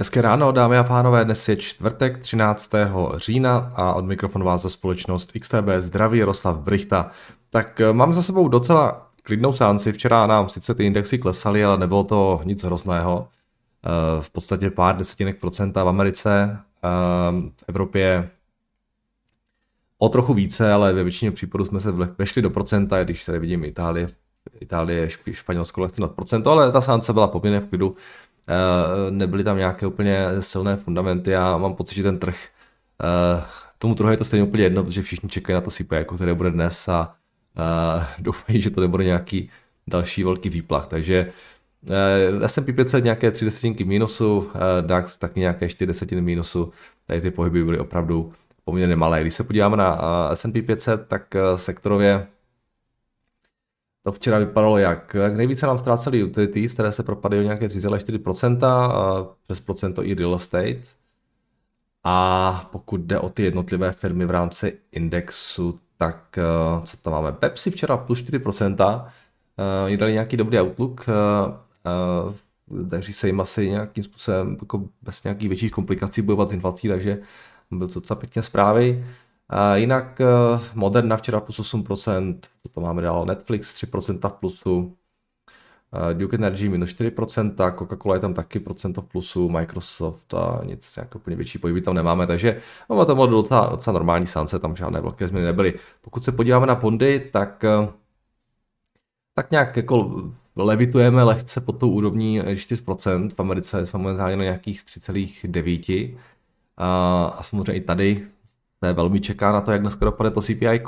Hezké ráno, dámy a pánové, dnes je čtvrtek 13. října a od mikrofonu vás za společnost XTB zdraví Jaroslav Brichta. Tak eh, mám za sebou docela klidnou sánci, včera nám sice ty indexy klesaly, ale nebylo to nic hrozného. Eh, v podstatě pár desetinek procenta v Americe, eh, v Evropě o trochu více, ale ve většině případů jsme se vešli do procenta, když se vidím Itálie, Itálie, Španělsko lehce nad procento, ale ta sánce byla poměrně v klidu. Eh, nebyly tam nějaké úplně silné fundamenty. A mám pocit, že ten trh, eh, tomu trhu je to stejně úplně jedno, protože všichni čekají na to CPI, jako které bude dnes a eh, doufají, že to nebude nějaký další velký výplach, takže S&P 500 nějaké 3 desetinky mínusu, DAX taky nějaké 4 desetiny mínusu, tady ty pohyby byly opravdu poměrně malé. Když se podíváme na S&P 500, tak sektorově to včera vypadalo jak? Nejvíce nám ztráceli utilities, které se propadaly o nějaké 3,4%, a přes procento i real estate. A pokud jde o ty jednotlivé firmy v rámci indexu, tak eh, co tam máme? Pepsi včera plus 4%, uh, dali nějaký dobrý outlook, uh, daří se jim asi nějakým způsobem jako bez nějakých větších komplikací bojovat s inflací, takže byl to docela pěkně zprávy. Jinak eh, Moderna včera plus 8%, co to máme dál, Netflix 3% v plusu, eh, Duke Energy minus 4%, Coca-Cola je tam taky procento v plusu, Microsoft a nic jako úplně větší pohyby tam nemáme, takže no, to bylo docela, docela normální sance, tam žádné velké změny nebyly. Pokud se podíváme na bondy, tak eh, tak nějak jako levitujeme lehce pod tou úrovní 4%, v Americe jsme momentálně na nějakých 3,9%. A, a samozřejmě i tady se velmi čeká na to, jak dneska dopadne to CPI.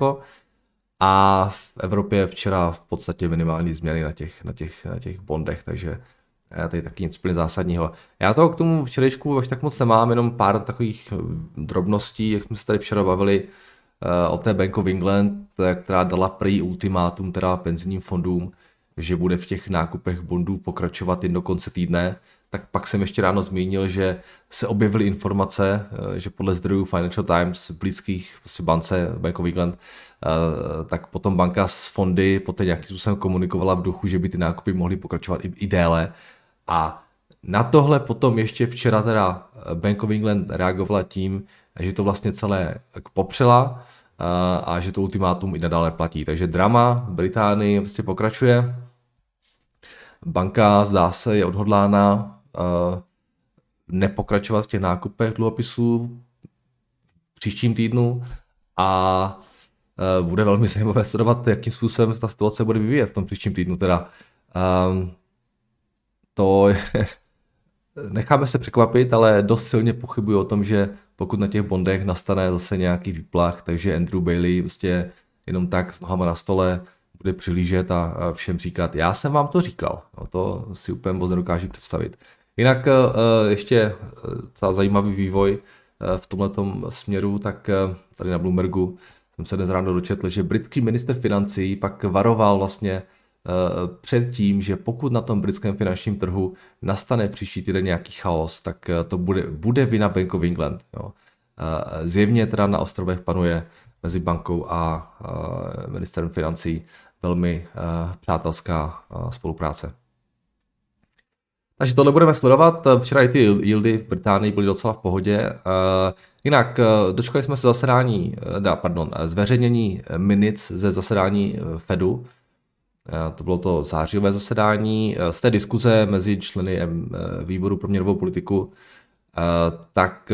A v Evropě včera v podstatě minimální změny na těch, na těch, na těch bondech, takže tady taky nic úplně zásadního. Já toho k tomu včerejšku až tak moc nemám, jenom pár takových drobností, jak jsme se tady včera bavili eh, o té Bank of England, která dala prý ultimátum teda penzijním fondům, že bude v těch nákupech bondů pokračovat jen do konce týdne tak pak jsem ještě ráno zmínil, že se objevily informace, eh, že podle zdrojů Financial Times blízkých prostě bance Bank of England, eh, tak potom banka s fondy poté nějakým způsobem komunikovala v duchu, že by ty nákupy mohly pokračovat i, i déle. A na tohle potom ještě včera teda Bank of England reagovala tím, že to vlastně celé popřela eh, a že to ultimátum i nadále platí. Takže drama v Británii prostě pokračuje. Banka zdá se je odhodlána nepokračovat v těch nákupech dluhopisů v příštím týdnu a bude velmi zajímavé sledovat, jakým způsobem ta situace bude vyvíjet v tom příštím týdnu. Teda um, to je, necháme se překvapit, ale dost silně pochybuji o tom, že pokud na těch bondech nastane zase nějaký výplach, takže Andrew Bailey prostě jenom tak s nohama na stole bude přihlížet a všem říkat, já jsem vám to říkal. No to si úplně moc nedokážu představit. Jinak eh, ještě eh, celá zajímavý vývoj eh, v tomto směru, tak tady na Bloombergu jsem se dnes ráno dočetl, že britský minister financí pak varoval vlastně před tím, že pokud na tom britském finančním trhu nastane příští týden nějaký chaos, tak to bude, bude vina Bank of England. Jo. Zjevně teda na ostrovech panuje mezi bankou a ministerem financí velmi přátelská spolupráce. Takže tohle budeme sledovat. Včera i ty yieldy v Británii byly docela v pohodě. Eh, jinak eh, dočkali jsme se zasedání, eh, da, pardon, zveřejnění minutes ze zasedání Fedu. To bylo to zářijové zasedání. Z té diskuze mezi členy výboru pro měnovou politiku tak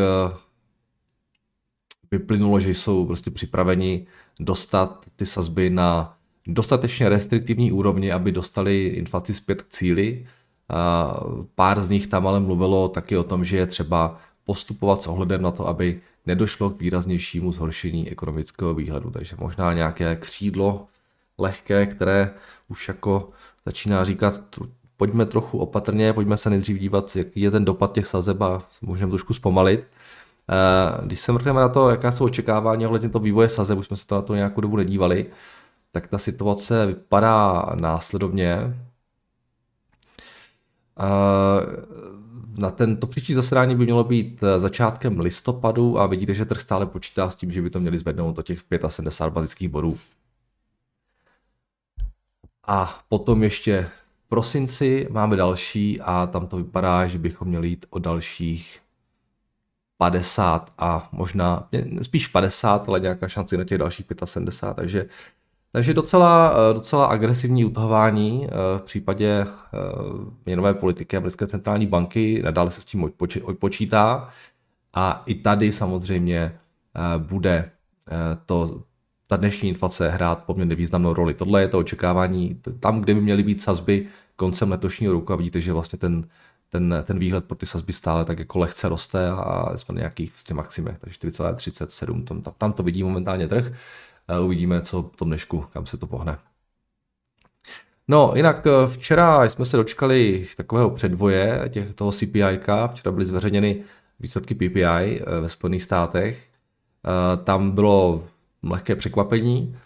vyplynulo, že jsou prostě připraveni dostat ty sazby na dostatečně restriktivní úrovni, aby dostali inflaci zpět k cíli Pár z nich tam ale mluvilo taky o tom, že je třeba postupovat s ohledem na to, aby nedošlo k výraznějšímu zhoršení ekonomického výhledu. Takže možná nějaké křídlo lehké, které už jako začíná říkat, pojďme trochu opatrně, pojďme se nejdřív dívat, jaký je ten dopad těch sazeb a můžeme trošku zpomalit. Když se mrkneme na to, jaká jsou očekávání ohledně toho vývoje sazeb, už jsme se to na to nějakou dobu nedívali, tak ta situace vypadá následovně. Na tento příští zasedání by mělo být eh, začátkem listopadu a vidíte, že trh stále počítá s tím, že by to měli zvednout do těch 75 bazických bodů. A potom ještě prosinci máme další a tam to vypadá, že bychom měli jít o dalších 50 a možná, spíš 50, ale nějaká šance na těch dalších 75, takže takže docela, docela agresivní utahování eh, v případě eh, měnové politiky americké centrální banky, nadále se s tím počítá a i tady samozřejmě eh, bude to, ta dnešní inflace hrát poměrně významnou roli. Tohle je to očekávání tam, kde by měly být sazby koncem letošního roku a vidíte, že vlastně ten, ten, ten výhled pro ty sazby stále tak jako lehce roste a jsme na nějakých vlastně maximech, takže 4,37, tam, tam, tam to vidí momentálně trh. Uvidíme, co v tom dnešku, kam se to pohne. No, jinak eh, včera jsme se dočkali takového předvoje těch, toho CPI. Včera byly zveřejněny výsledky PPI eh, ve Spojených státech. Eh, tam bylo lehké překvapení.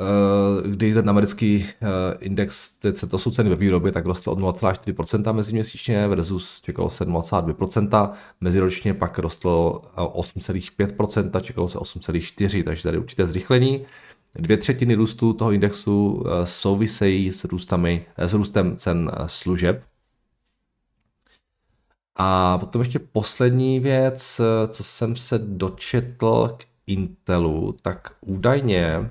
Eh, kdy ten americký eh, index, to jsou ceny ve výrobě, tak rostl od 0,4% meziměsíčně versus čekalo se 0,2%, meziročně pak rostl 8,5%, eh, čekalo se 8,4%, takže tady určité zrychlení. Dvě třetiny růstu toho indexu souvisejí s, růstami, s růstem cen služeb. A potom ještě poslední věc, co jsem se dočetl k Intelu, tak údajně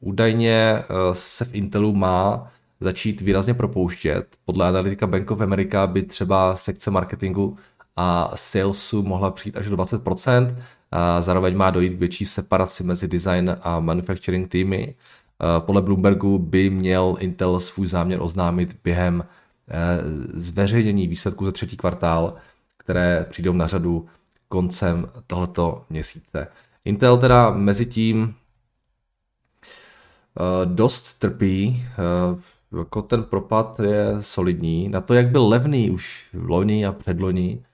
údajně eh, se v Intelu má začít výrazně propouštět. Podle analytika Bank of America by třeba sekce marketingu a salesu mohla přijít až do 20%. A zároveň má dojít k větší separaci mezi design a manufacturing týmy. Eh, podle Bloombergu by měl Intel svůj záměr oznámit během zveřejnění výsledků za třetí kvartál, které přijdou na řadu koncem tohoto měsíce. Intel teda mezi tím Eh, dost trpí, eh, jako ten propad je solidní. Na to, jak byl levný už v loni a předloni,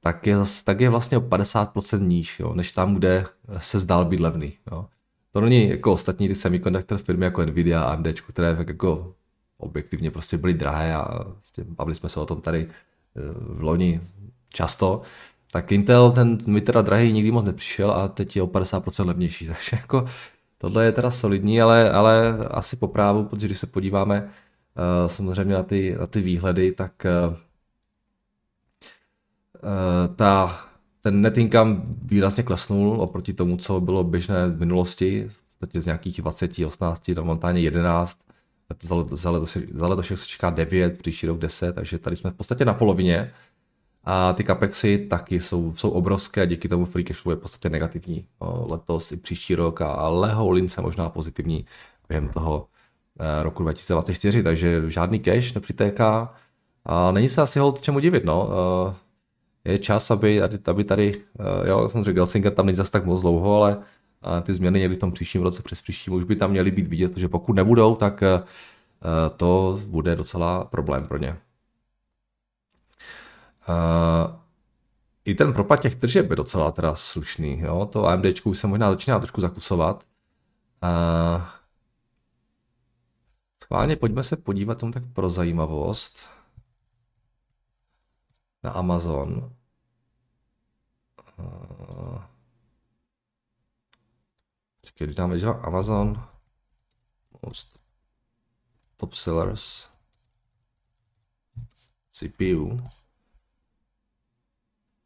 tak je, tak je vlastně o 50% níž, jo, než tam, kde se zdál být levný. Jo. To není jako ostatní ty semiconductor firmy jako Nvidia a AMD, které tak jako objektivně prostě byly drahé a vlastně bavili jsme se o tom tady eh, v loni často, tak Intel ten mi teda drahý nikdy moc nepřišel a teď je o 50% levnější, takže jako Tohle je teda solidní, ale, ale asi po právu, protože když se podíváme uh, samozřejmě na ty, na ty výhledy, tak uh, ta, ten net income výrazně klesnul oproti tomu, co bylo běžné v minulosti, v z nějakých 20, 18 do momentálně 11, za, letošek se čeká 9, příští rok 10, takže tady jsme v podstatě na polovině. A ty capexy taky jsou, jsou obrovské, díky tomu free cash flow je v podstatě negativní. Letos i příští rok a leholin se možná pozitivní během toho eh, roku 2024, takže žádný cash nepřitéká a není se asi hold čemu divit, no. Eh, je čas, aby, aby tady, eh, jo, jsem řekl, Gelsinger tam není zase tak moc dlouho, ale ty změny někdy v tom příštím roce přes příštím už by tam měly být vidět, protože pokud nebudou, tak to bude docela problém pro ně. Uh, I ten propad těch tržeb je docela teda slušný. Jo? To AMD už se možná začíná trošku zakusovat. Uh, pojďme se podívat tomu tak pro zajímavost na Amazon. Uh, Čekaj, když dáme Amazon most top sellers CPU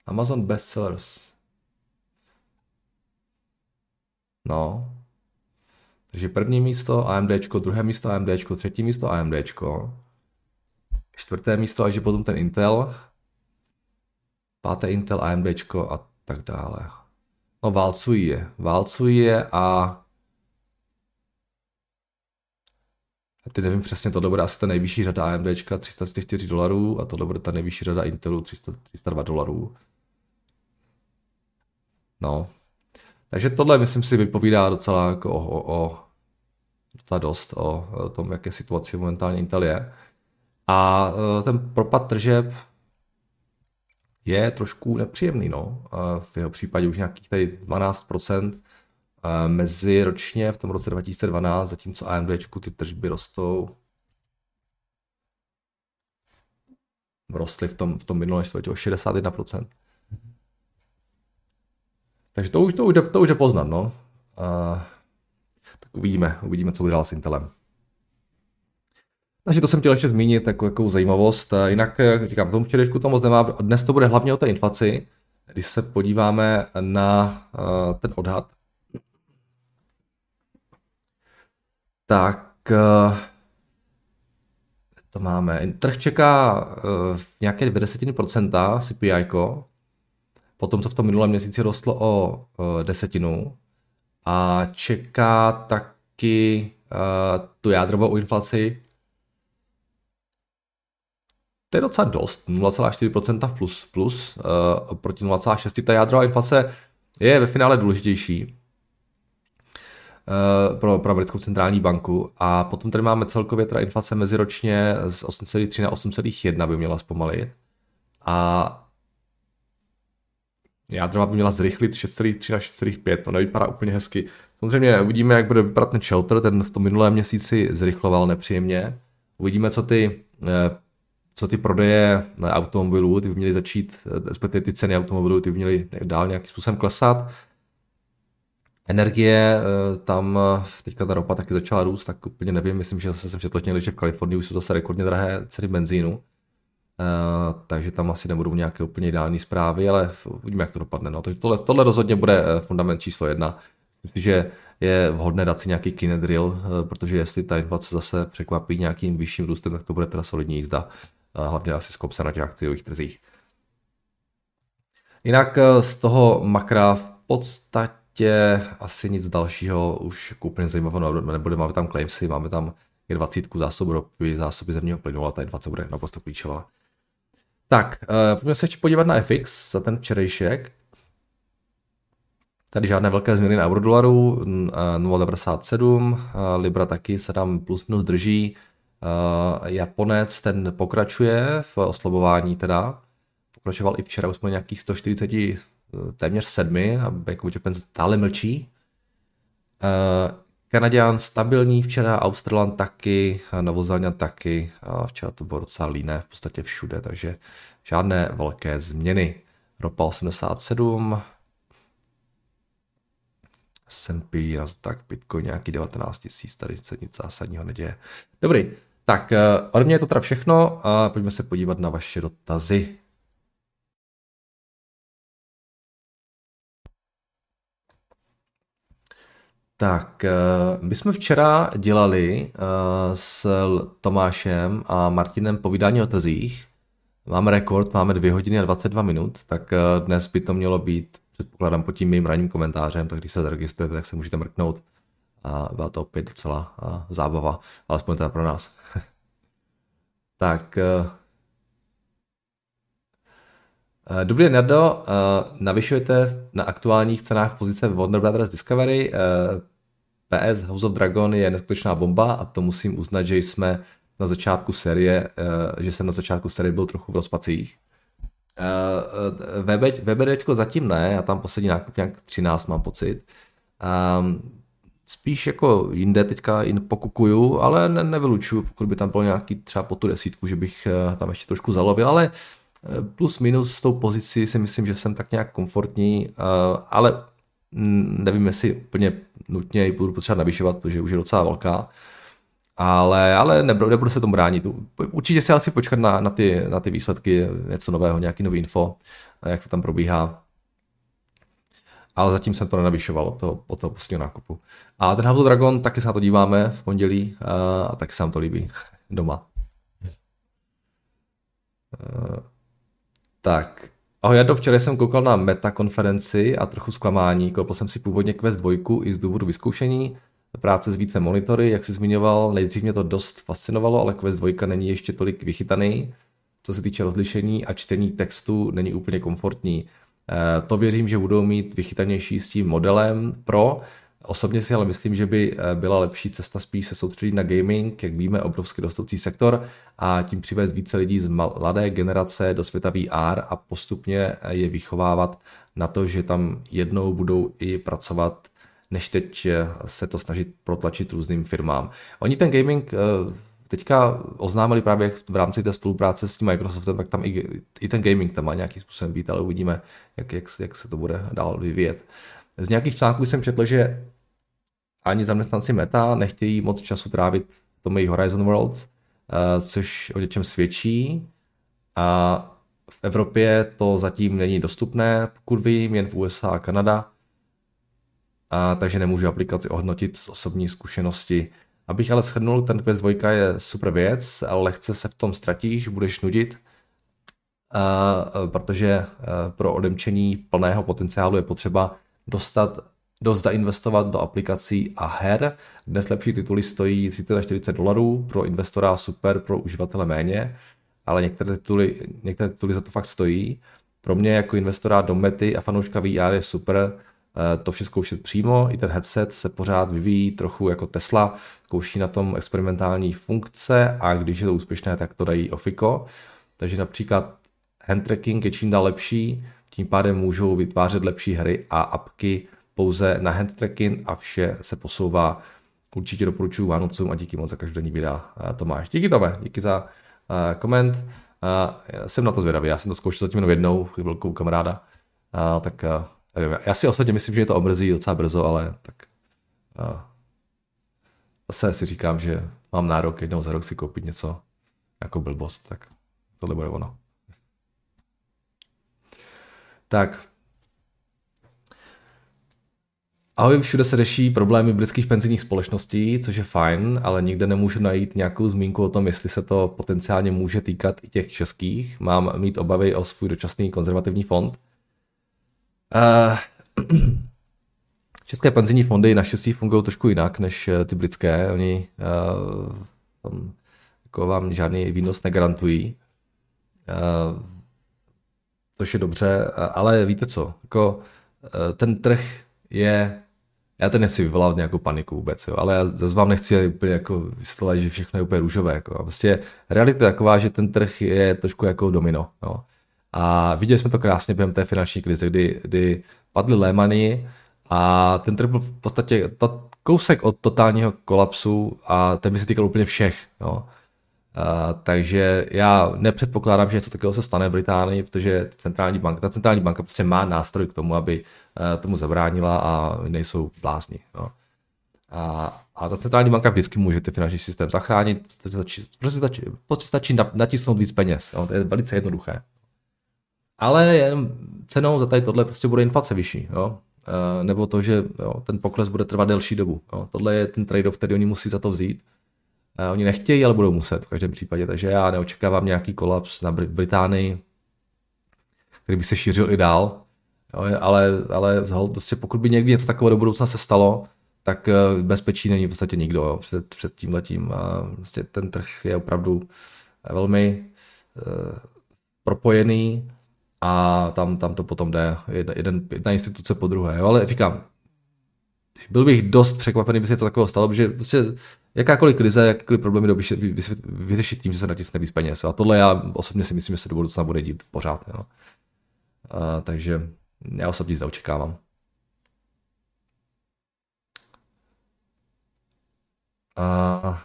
Amazon bestsellers. No. Takže první místo AMD, druhé místo AMD, třetí místo AMD, čtvrté místo až je potom ten Intel, páté Intel, AMD a tak dále. No válcují je, válcují je a a ty nevím přesně, to bude asi ta nejvyšší řada AMD 334 dolarů a to bude ta nejvyšší řada Intelu 300, 302 dolarů. No. Takže tohle, myslím si, vypovídá docela jako o, o, docela dost o, o tom, jaké situaci momentálně Intel je. A e, ten propad tržeb je trošku nepříjemný, no. V jeho případě už nějakých tady 12% e, mezi ročně v tom roce 2012, zatímco AMD ty tržby rostou rostly v tom, v tom minulém čtvrtě o 61%. Takže to už, to už, jde, to už jde poznat, no. A, tak uvidíme, uvidíme, co bude dál s Intelem. Takže to jsem chtěl ještě zmínit, jako, jakou zajímavost. Jinak, říkám, tomu včerejšku to moc nemám. Dnes to bude hlavně o té inflaci. Když se podíváme na uh, ten odhad, tak uh, to máme. Trh čeká uh, nějaké 20 procenta CPI, potom to v tom minulém měsíci rostlo o desetinu a čeká taky tu jádrovou inflaci. To je docela dost, 0,4% v plus, plus proti 0,6. Ta jádrová inflace je ve finále důležitější pro, pro americkou centrální banku. A potom tady máme celkově teda inflace meziročně z 8,3 na 8,1 by měla zpomalit. A jádrová by měla zrychlit 6,3 na 6,5, to nevypadá úplně hezky. Samozřejmě uvidíme, jak bude vypadat ten shelter, ten v tom minulém měsíci zrychloval nepříjemně. Uvidíme, co ty, eh, co ty prodeje automobilů, ty by měly začít, eh, respektive ty ceny automobilů, ty by měly dál nějakým způsobem klesat. Energie, eh, tam teďka ta ropa taky začala růst, tak úplně nevím, myslím, že jsem četl někde, že v Kalifornii už jsou zase rekordně drahé ceny benzínu. Uh, takže tam asi nebudou nějaké úplně ideální zprávy, ale uvidíme, jak to dopadne. No. Takže tohle, tohle rozhodně bude eh, fundament číslo jedna. Myslím že je vhodné dát si nějaký kinedrill, uh, protože jestli ta inflace zase překvapí nějakým vyšším růstem, tak to bude teda solidní jízda. Hlavně asi skopse na těch akciových trzích. Jinak z toho makra v podstatě asi nic dalšího už jako úplně zajímavého nebude. Máme tam claimsy, máme tam 20 zásob ropy, zásoby zemního plynu a ta inflace bude naprosto klíčová. Tak, uh, pojďme se ještě podívat na FX za ten včerejšek. Tady žádné velké změny na eurodolaru, 0,97, Libra taky se tam plus minus drží. Japonec ten pokračuje v oslabování teda. Pokračoval i včera, už jsme nějakých 140, téměř 7 a jako Japan stále mlčí. Kanaděn stabilní včera, Australan taky, Novozéland taky. A včera to bylo docela líné v podstatě všude, takže žádné velké změny. Ropa 87, S&P, Nasdaq, Bitcoin nějaký 19 tisíc, tady se nic zásadního neděje. Dobrý, tak eh, ode mě je to teda všechno a pojďme se podívat na vaše dotazy. Tak, eh, my jsme včera dělali eh, s Tomášem a Martinem povídání o trzích. Máme rekord, máme 2 hodiny a 22 minut, tak eh, dnes by to mělo být, předpokládám, pod tím mým ranním komentářem, tak když se zaregistrujete, tak se můžete mrknout. A byla to opět docela zábava, alespoň teda pro nás. tak, Dobrý den, Nardo. Navyšujete na aktuálních cenách pozice Warner Brothers Discovery. PS House of Dragon je neskutečná bomba a to musím uznat, že jsme na začátku série, eh, že jsem na začátku série byl trochu v rozpacích. VB, eh, VBDčko zatím ne, já tam poslední nákup nějak 13 mám pocit. Um, spíš jako jinde teďka jin pokukuju, ale ne, nevylučuju, pokud by tam bylo nějaký třeba po tu desítku, že bych eh, tam ještě trošku zalovil, ale plus minus s tou pozicí si myslím, že jsem tak nějak komfortní, ale nevím, jestli úplně nutně ji budu potřebovat navyšovat, protože už je docela velká, ale, ale nebudu, nebudu se tomu bránit. Určitě si chci počkat na, na, ty, na ty výsledky, něco nového, nějaký nový info, jak to tam probíhá. Ale zatím jsem to nenavyšoval od toho, od toho posledního nákupu. A ten of Dragon, taky se na to díváme v pondělí a, a taky se nám to líbí doma. Uh, tak, Ahoj Jardo, včera jsem koukal na meta konferenci a trochu zklamání. Koupil jsem si původně Quest 2 i z důvodu vyzkoušení, práce s více monitory, jak jsi zmiňoval, nejdřív mě to dost fascinovalo, ale Quest 2 není ještě tolik vychytaný. Co se týče rozlišení a čtení textu, není úplně komfortní. Eh, to věřím, že budou mít vychytanější s tím modelem Pro, Osobně si ale myslím, že by eh, byla lepší cesta spíš se soustředit na gaming, jak víme, obrovský rostoucí sektor a tím přivést více lidí z mladé generace do světa VR a postupně eh, je vychovávat na to, že tam jednou budou i pracovat, než teď eh, se to snažit protlačit různým firmám. Oni ten gaming teďka oznámili právě v rámci té spolupráce s tím Microsoftem, tak tam i, i ten gaming tam má nějakým způsobem být, ale uvidíme, jak, jak, jak se to bude dál vyvíjet. Z nějakých článků jsem četl, že ani zaměstnanci Meta nechtějí moc času trávit v tom jejich Horizon Worlds, což o něčem svědčí. A v Evropě to zatím není dostupné, pokud vím, jen v USA a Kanada. A, takže nemůžu aplikaci ohodnotit z osobní zkušenosti. Abych ale shrnul, ten Quest 2 je super věc, ale lehce se v tom ztratíš, budeš nudit, uh, protože uh, pro odemčení plného potenciálu je potřeba dostat dost zainvestovat do aplikací a her. Dnes lepší tituly stojí 30 až 40 dolarů, pro investora super, pro uživatele méně, ale některé tituly, některé tituly za to fakt stojí. Pro mě jako investora do mety a fanouška VR je super Eh, to vše zkoušet přímo. I ten headset se pořád vyvíjí trochu jako Tesla, zkouší na tom experimentální funkce a když je to úspěšné, tak to dají ofiko. Takže například hand tracking je čím dál lepší, tím pádem můžou vytvářet lepší hry a apky pouze na hand tracking a vše se posouvá. Určitě doporučuji Vánocům a díky moc za každodenní videa. Eh, Tomáš, díky Tome, díky za uh, koment. Uh, jsem na to zvědavý, já jsem to zkoušel zatím jenom jednou, velkou kamaráda, tak Nevím, já si osobně myslím, že to omrzí docela brzo, ale tak zase si říkám, že mám nárok jednou za rok si koupit něco jako blbost, tak tohle bude ono. Tak. Ahoj, všude se řeší problémy britských penzijních společností, což je fajn, ale nikde nemůžu najít nějakou zmínku o tom, jestli se to potenciálně může týkat i těch českých. Mám mít obavy o svůj dočasný konzervativní fond. Uh, české penzijní fondy naštěstí fungují trošku jinak než eh, ty britské. Oni uh, tam jako vám žádný výnos negarantují. Uh, což je dobře, ale víte co, jako ten trh je, já to nechci vyvolávat nějakou paniku vůbec, jo, ale já zase vám nechci úplně jako vysvětlovat, že všechno je úplně růžové. Jako. Prostě realita je taková, že ten trh je trošku jako domino. Jo. A viděli jsme to krásně během té finanční krize, kdy, kdy padly Lehmany a ten trh byl v podstatě to, kousek od totálního kolapsu a ten by se týkal úplně všech. Jo. Takže já nepředpokládám, že něco takového se stane v Británii, protože centrální banka, ta centrální banka prostě má nástroj k tomu, aby uh, tomu zabránila a nejsou blázni. Jo. A, a ta centrální banka vždycky může ty finanční systém zachránit, prostě stačí, prostě stačí, prostě stačí natisnout víc peněz. Jo. To je velice jednoduché ale jen cenou za tady tohle prostě bude inflace vyšší, jo? E, nebo to, že jo, ten pokles bude trvat delší dobu. Jo? Tohle je ten trade-off, který oni musí za to vzít. E, oni nechtějí, ale budou muset v každém případě, takže já neočekávám nějaký kolaps na Británii, který by se šířil i dál, jo? ale, ale prostě pokud by někdy něco takového do budoucna se stalo, tak e, bezpečí není v podstatě nikdo jo? Před, před tím letím. A prostě ten trh je opravdu velmi uh, propojený a tam, tam to potom jde jeden, jeden, jedna instituce po druhé. Jo? Ale říkám, byl bych dost překvapený, by se něco takového stalo, protože prostě jakákoliv krize, jakékoliv problémy do vyřešit tím, že se natisne víc peněz. A tohle já osobně si myslím, že se do budoucna bude dít pořád. Jo? A, takže já osobně zde očekávám. A,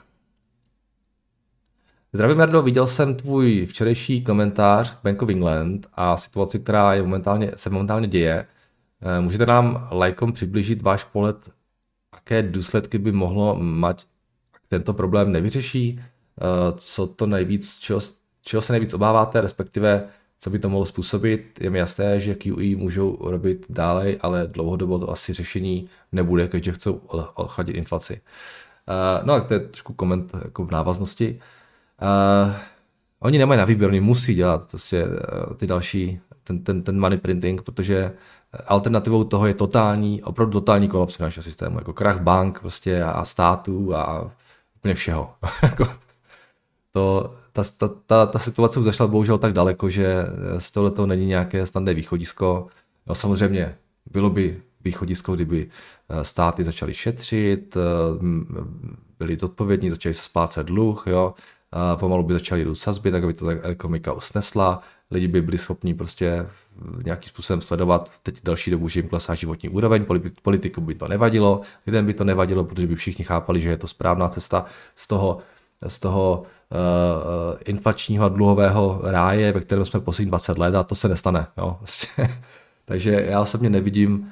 Zdravím, Jardo, viděl jsem tvůj včerejší komentář k Bank of England a situaci, která je momentálně, se momentálně děje. Eh, můžete nám lajkom přiblížit váš pohled, jaké důsledky by mohlo mít, tento problém nevyřeší? Eh, co to nejvíc, čeho, čeho se nejvíc obáváte, respektive co by to mohlo způsobit? Je mi jasné, že QE můžou robit dále, ale dlouhodobo to asi řešení nebude, když chcou ochladit inflaci. Eh, no a to je trošku koment jako v návaznosti. Oni nemají na výběr, oni musí dělat prostě, ty další, ten, ten, ten money printing, protože alternativou toho je totální, opravdu totální kolaps našeho systému, jako krach bank prostě a států a úplně všeho. Jako to, ta, ta, ta, ta situace už zašla bohužel tak daleko, že z tohle toho není nějaké standardní východisko. No, samozřejmě bylo by východisko, kdyby eh, státy začaly šetřit, byli odpovědní, začali se splácet dluh, jo, pomalu by začaly růst sazby, tak aby to tak ekonomika usnesla, lidi by byli schopni prostě nějakým způsobem sledovat teď další dobu, že jim klesá životní úroveň, politiku by to nevadilo, lidem by to nevadilo, protože by všichni chápali, že je to správná cesta z toho, z toho uh, inflačního a dluhového ráje, ve kterém jsme poslední 20 let a to se nestane. Jo? Prostě. Takže já osobně nevidím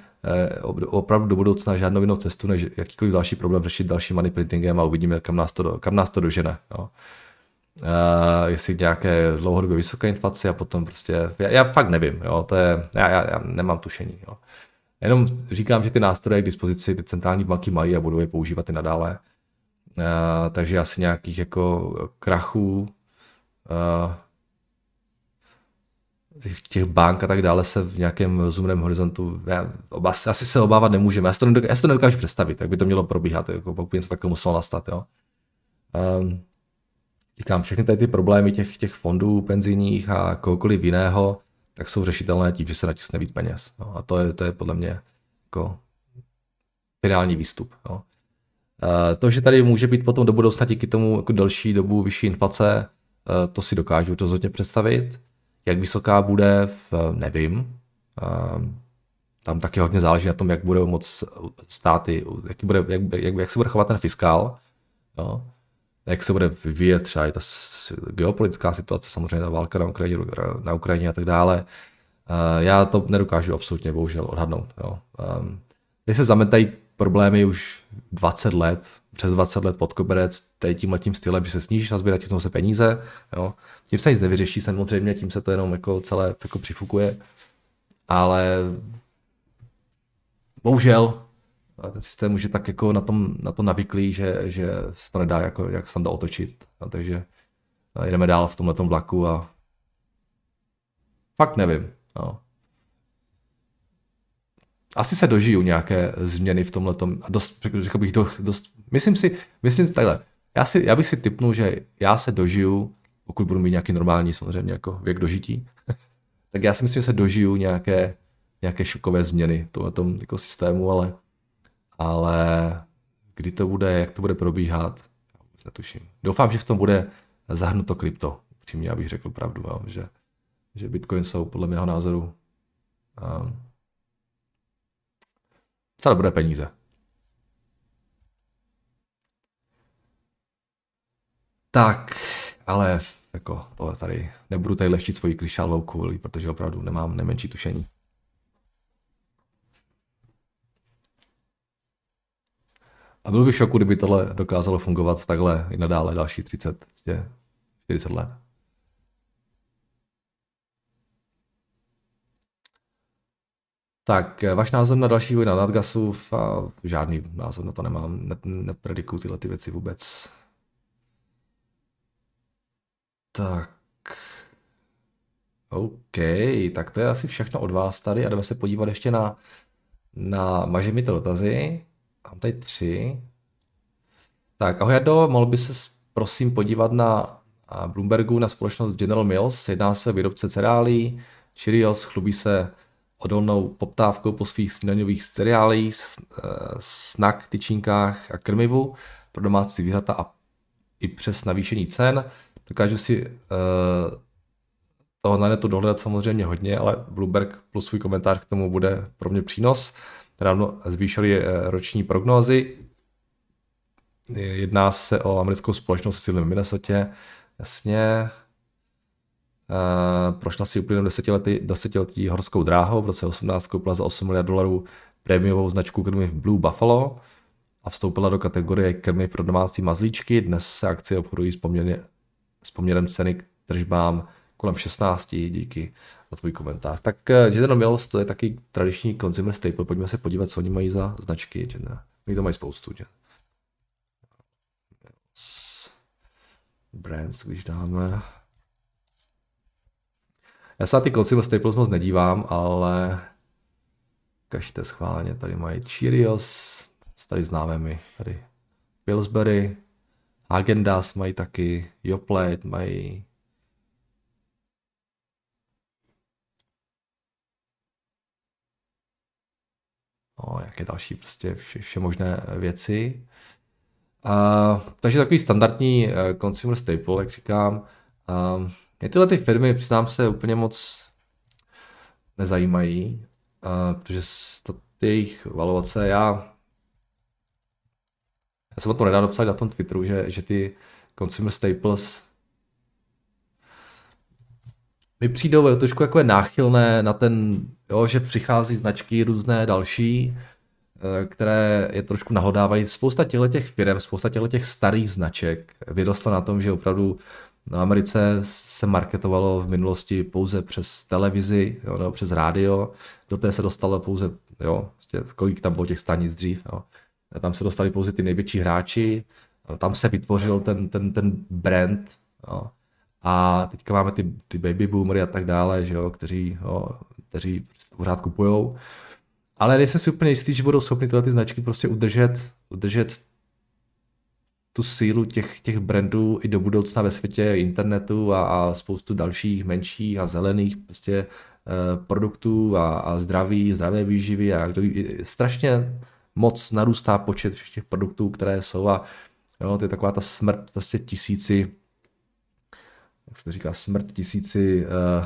uh, opravdu do budoucna žádnou jinou cestu, než jakýkoliv další problém řešit dalším money printingem a uvidíme, kam nás to, kam nás to dožene. Jo? Uh, jestli nějaké dlouhodobě vysoké inflace a potom prostě, já, já fakt nevím, jo, to je, já, já, já nemám tušení, jo. Jenom říkám, že ty nástroje k dispozici ty centrální banky mají a budou je používat i nadále. Uh, takže asi nějakých jako krachů uh, těch bank a tak dále se v nějakém rozumném horizontu, já, asi se obávat nemůžeme. Já si to nedokážu, já si to nedokážu představit, jak by to mělo probíhat, jako pokud něco takového muselo nastat. Jo. Um, říkám, všechny tady ty problémy těch, těch fondů penzijních a kohokoliv jiného, tak jsou řešitelné tím, že se natisne víc peněz. Jo. A to je, to je podle mě jako finální výstup. Jo. Uh, to, že tady může být potom do budoucna díky tomu jako delší dobu vyšší inflace, uh, to si dokážu to zhodně představit. Jak vysoká bude, nevím. Ehm, tam taky hodně záleží na tom, jak bude moc státy, jak, bude, jak, jak, jak se bude chovat ten fiskál, jo? Jak se bude vyvíjet třeba i ta geopolitická situace, samozřejmě ta válka na Ukrajině, na Ukrajině a tak dále. Ehm, já to nedokážu absolutně bohužel odhadnout. Jo? Ehm, když se zametají problémy už 20 let, přes 20 let pod koberec, tady tímhle tím stylem, že se sníží sazby, na se peníze, jo? Tím se nic nevyřeší samozřejmě, tím se to jenom jako celé jako přifukuje, ale bohužel ten systém už je tak jako na, tom, na to navyklý, že, že se to nedá jako, jak dá otočit. A takže jdeme dál v tomhle vlaku a fakt nevím. No. Asi se dožiju nějaké změny v tomhle a dost, řekl bych, dost, myslím si, myslím takhle, já, si, já bych si typnul, že já se dožiju pokud budu mít nějaký normální samozřejmě jako věk dožití, tak já si myslím, že se dožiju nějaké, nějaké šokové změny v tom jako systému, ale, ale kdy to bude, jak to bude probíhat, já vůbec netuším. Doufám, že v tom bude zahrnuto krypto, přímě abych řekl pravdu, jo, že, že Bitcoin jsou podle mého názoru um, docela dobré peníze. Tak, ale jako to tady nebudu tady leštit svoji kryšálovou kouli, protože opravdu nemám nemenší tušení. A byl bych šoku, kdyby tohle dokázalo fungovat takhle i nadále další 30, 40 let. Tak, váš názor na další vývoj na nadgasu? Žádný názor na to nemám, ne, nepredikuju tyhle ty věci vůbec. Tak. OK, tak to je asi všechno od vás tady a jdeme se podívat ještě na, na maže mi to dotazy. Mám tady tři. Tak, ahoj Jardo, mohl by se prosím podívat na Bloombergu na společnost General Mills. Jedná se o výrobce cereálí. Cheerios chlubí se odolnou poptávkou po svých snídaňových cereálích, eh, snack, tyčinkách a krmivu pro domácí zvířata a i přes navýšení cen. Dokážu si uh, toho na netu dohledat samozřejmě hodně, ale Bloomberg plus svůj komentář k tomu bude pro mě přínos. Ráno zvýšili uh, roční prognózy. Jedná se o americkou společnost s v Minnesota. Jasně. Uh, prošla si úplně desetiletí, desetiletí horskou dráhou. V roce 18 koupila za 8 miliard dolarů prémiovou značku krmiv Blue Buffalo a vstoupila do kategorie krmy pro domácí mazlíčky. Dnes se akcie obchodují s s poměrem ceny k tržbám kolem 16 díky za tvůj komentář. Tak General eh, Mills to je taky tradiční consumer staple, pojďme se podívat, co oni mají za značky. General. To mají spoustu. Že? Brands, když dáme. Já se na ty consumer staples moc nedívám, ale kažte schválně, tady mají Cheerios, tady známe my, tady Pillsbury, Agendas mají taky, Yoplait mají, no, jaké další prostě vše, vše možné věci. A, takže takový standardní uh, consumer staple, jak říkám. Uh, mě tyhle ty firmy, přiznám se, úplně moc nezajímají, uh, protože to, ty jejich valuace, já já jsem o tom nedávno psal na tom Twitteru, že, že ty consumer staples mi přijdou trošku jako je náchylné na ten, jo, že přichází značky různé další, eh, které je trošku nahodávají. Spousta těchto těch firm, spousta těchto těch starých značek vyrostla na tom, že opravdu Na Americe se marketovalo v minulosti pouze přes televizi jo, nebo přes rádio, do té se dostalo pouze, jo, prostě kolik tam bylo těch stanic dřív, jo. tam se dostali pouze ty největší hráči, tam se vytvořil ten, ten, ten brand, jo. A teďka máme ty, ty baby boomery a tak dále, že jo, kteří, jo, kteří pořád kupujou. Ale nejsem si úplně jistý, že budou schopni tyhle ty značky prostě udržet, udržet tu sílu těch, těch brandů i do budoucna ve světě internetu a, a spoustu dalších menších a zelených prostě e, produktů a, a zdraví, zdravé výživy a kdo ví, strašně moc narůstá počet všech těch produktů, které jsou a jo, to je taková ta smrt prostě tisíci, jak se to říká, smrt tisíci uh,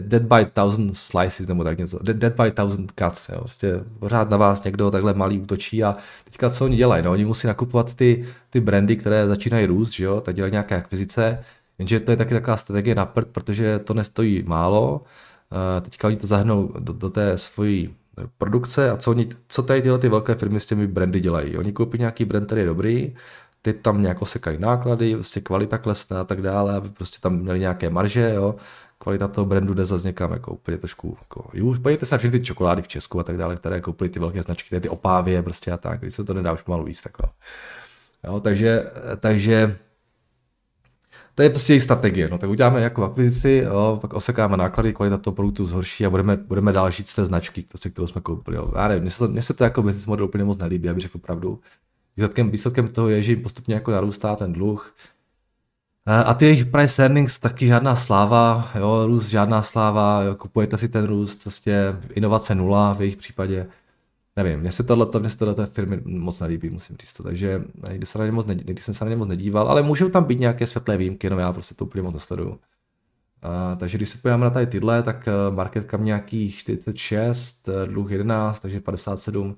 dead by thousand slices nebo tak něco, dead, by thousand cuts, jo. Prostě pořád na vás někdo takhle malý útočí a teďka co oni dělají, no, oni musí nakupovat ty, ty brandy, které začínají růst, že jo, tak dělají nějaké akvizice, jenže to je taky taková strategie na prd, protože to nestojí málo, uh, teďka oni to zahrnou do, do té svojí produkce a co, oni, co tady tyhle ty velké firmy s těmi brandy dělají. Oni koupí nějaký brand, který je dobrý, ty tam nějak osekají náklady, prostě kvalita klesne a tak dále, aby prostě tam měli nějaké marže, jo kvalita toho brandu jde zase někam jako úplně trošku, jako, jo, podívejte se na všechny ty čokolády v Česku a tak dále, které koupily ty velké značky, ty opávě prostě a tak, když se to nedá už pomalu víc, tak jo. takže, takže to je prostě její strategie. No, tak uděláme nějakou akvizici, jo, pak osekáme náklady, kvalita toho produktu zhorší a budeme, budeme dál žít z té značky, kterou jsme koupili. Jo. Já nevím, mně se, to, mně se to jako business model úplně moc nelíbí, abych řekl pravdu. Výsledkem, výsledkem toho je, že jim postupně jako narůstá ten dluh, a ty jejich price earnings taky žádná sláva, jo, růst žádná sláva, jo, kupujete si ten růst, prostě inovace nula v jejich případě. Nevím, mně se tohle, mně se tohle firmy moc nelíbí, musím říct to, takže někdy, se na ně moc někdy jsem se na ně moc nedíval, ale můžou tam být nějaké světlé výjimky, no já prostě to úplně moc nesleduju. Uh, takže když se podíváme na tady tyhle, tak uh, market kam nějakých 46, uh, dluh 11, takže 57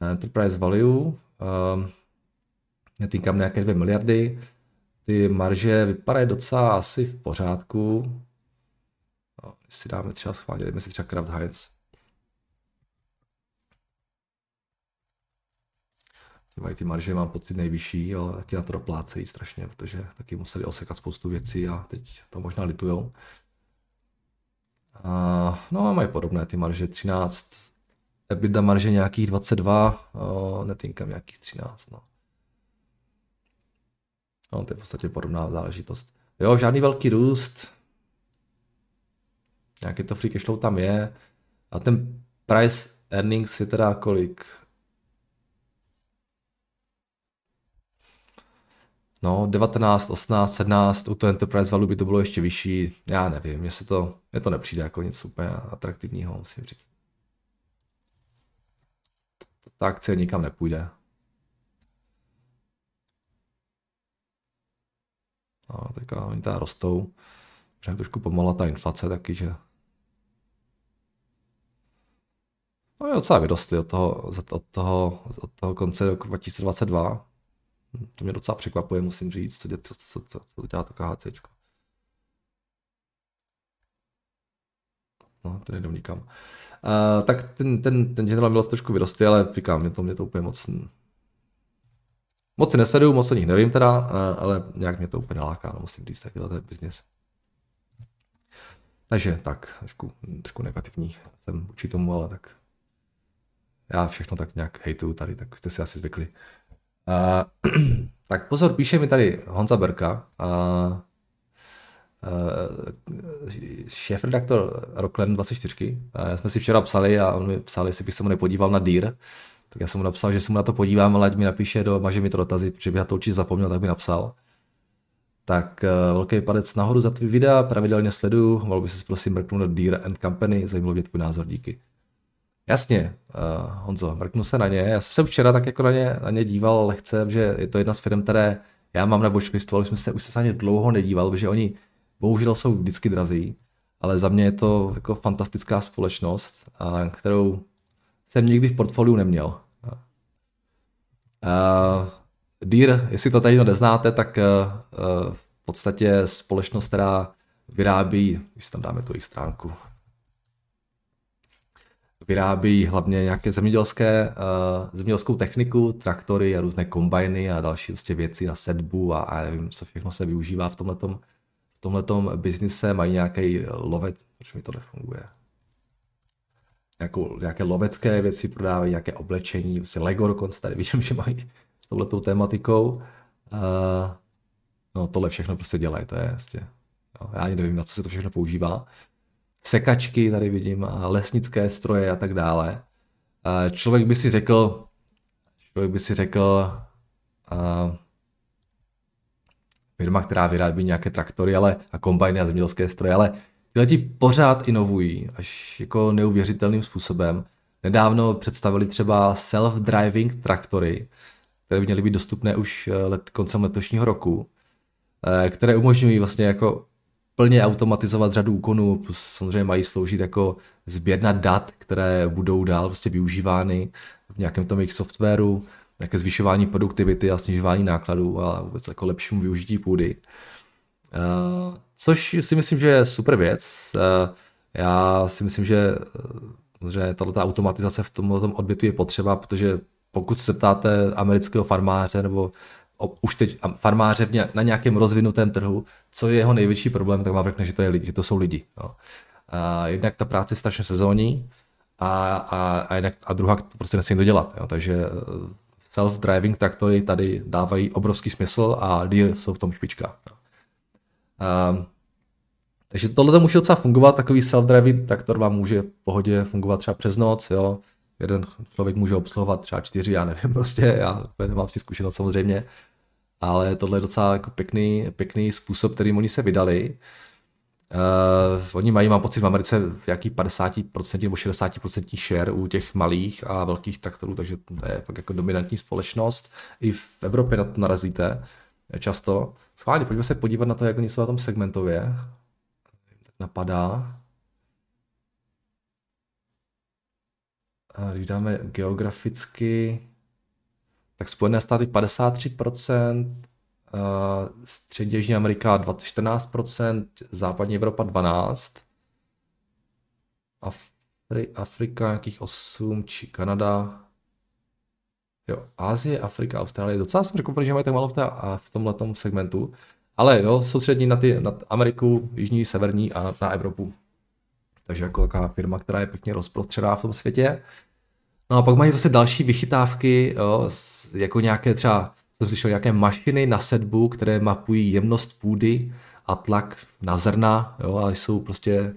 enterprise value, netýkám nějaké 2 miliardy, ty marže vypadají docela asi v pořádku. No, když si dáme třeba schválně, dejme si třeba Kraft Heinz. Ty mají ty marže, mám pocit nejvyšší, ale taky na to doplácejí strašně, protože taky museli osekat spoustu věcí a teď to možná litujou. A, no a mají podobné ty marže 13, EBITDA marže nějakých 22, o, netinkám nějakých 13. No. No, to je v podstatě podobná záležitost. Jo, žádný velký růst. Nějaký to free cash flow tam je. A ten price earnings je teda kolik? No, 19, 18, 17, u toho enterprise value by to bylo ještě vyšší. Já nevím, mně se to, mně to nepřijde jako nic úplně atraktivního, musím říct. Ta akce nikam nepůjde. A teďka oni teda rostou. Že trošku pomala ta inflace taky, že No je docela vyrostly od toho, od toho, od toho konce roku 2022. To mě docela překvapuje, musím říct, co, co, co, co, co dělá to KHC. No, to nejdou nikam. Uh, tak ten, ten, ten General Mills trošku vyrostl, ale říkám, mě to, mě to úplně moc Moc si nesleduju, moc o nich nevím teda, ale nějak mě to úplně láká, no, musím říct, to je biznis. Takže tak, trošku, trošku negativní jsem vůči tomu, ale tak já všechno tak nějak hejtuju tady, tak jste si asi zvykli. Uh, tak pozor, píše mi tady Honza Berka, uh, uh, šéf-redaktor Rockland 24. Uh, jsme si včera psali a on mi psal, jestli bych se mu nepodíval na Deer, tak já jsem mu napsal, že se mu na to podívám, ale ať mi napíše do maže mi to dotazy, protože bych na to určitě zapomněl, tak mi napsal. Tak uh, velký padec nahoru za tvý videa, pravidelně sleduju, mohl by se prosím mrknout do Deer and Company, zajímalo mě tvůj názor, díky. Jasně, uh, Honzo, mrknu se na ně. Já jsem včera tak jako na ně, na ně díval lehce, že je to jedna z firm, které já mám na watchlistu, ale jsme se, už se na ně dlouho nedíval, protože oni bohužel jsou vždycky drazí, ale za mě je to jako fantastická společnost, a kterou jsem nikdy v portfoliu neměl. Uh, Deer, jestli to tady neznáte, tak uh, v podstatě společnost, která vyrábí, když tam dáme tu jejich stránku, vyrábí hlavně nějaké zemědělské, uh, zemědělskou techniku, traktory a různé kombajny a další vlastně věci na sedbu a, a nevím, co všechno se využívá v tomhletom, tomhletom biznise. Mají nějaký lovec, proč mi to nefunguje? Nějakou, nějaké lovecké věci prodávají, nějaké oblečení, vlastně Lego dokonce tady vidím, že mají s touhletou tématikou. Uh, no tohle všechno prostě dělají, to je vlastně, jo, já ani nevím, na co se to všechno používá sekačky, tady vidím, a lesnické stroje a tak dále. Člověk by si řekl, člověk by si řekl, a firma, která vyrábí nějaké traktory ale, a kombajny a zemědělské stroje, ale tyhle ti pořád inovují, až jako neuvěřitelným způsobem. Nedávno představili třeba self-driving traktory, které by měly být dostupné už eh, let, koncem letošního roku, eh, které umožňují vlastně jako plně automatizovat řadu úkonů, plus samozřejmě mají sloužit jako sběrna dat, které budou dál prostě využívány v nějakém tom jejich softwaru, nějaké zvyšování produktivity a snižování nákladů a vůbec jako lepšímu využití půdy. Uh, což si myslím, že je super věc. Uh, já si myslím, že, že tato automatizace v tomhle odvětví je potřeba, protože pokud se ptáte amerického farmáře nebo už teď farmáře na nějakém rozvinutém trhu, co je jeho největší problém, tak vám řekne, že to, je lidi, že to jsou lidi. Jo. A jednak ta práce je strašně sezónní a, a, a, jednak, a druhá to prostě nesmí dodělat. Jo. Takže eh, self-driving traktory tady dávají obrovský smysl a Deere jsou v tom špička. A, takže tohle to může docela fungovat, takový self-driving traktor vám může v pohodě fungovat třeba přes noc, jo. Jeden člověk může obsluhovat třeba čtyři, já nevím, prostě, já nemám si zkušenost samozřejmě, ale tohle je docela jako pěkný, pěkný způsob, kterým oni se vydali. Oni mají, mám pocit, v Americe jaký 50% nebo 60% share u těch malých a velkých traktorů, takže to je fakt jako dominantní společnost. I v Evropě na to narazíte často. Schválně, pojďme se podívat na to, jak oni jsou na tom segmentově. Tak napadá. A když dáme geograficky, tak Spojené státy 53%, střední Jižní Amerika 14%, západní Evropa 12%, Afri- Afrika nějakých 8, či Kanada, jo, Ázie, Afrika, Austrálie, docela jsem řekl, že mají tak málo v, té, v tomhle segmentu, ale jo, soustřední na, ty, na Ameriku, Jižní, Severní a na, na Evropu. Takže jako taková firma, která je pěkně rozprostřená v tom světě. No a pak mají vlastně další vychytávky, jo, jako nějaké třeba, jsem slyšel, nějaké mašiny na sedbu, které mapují jemnost půdy a tlak na zrna, jo, a jsou prostě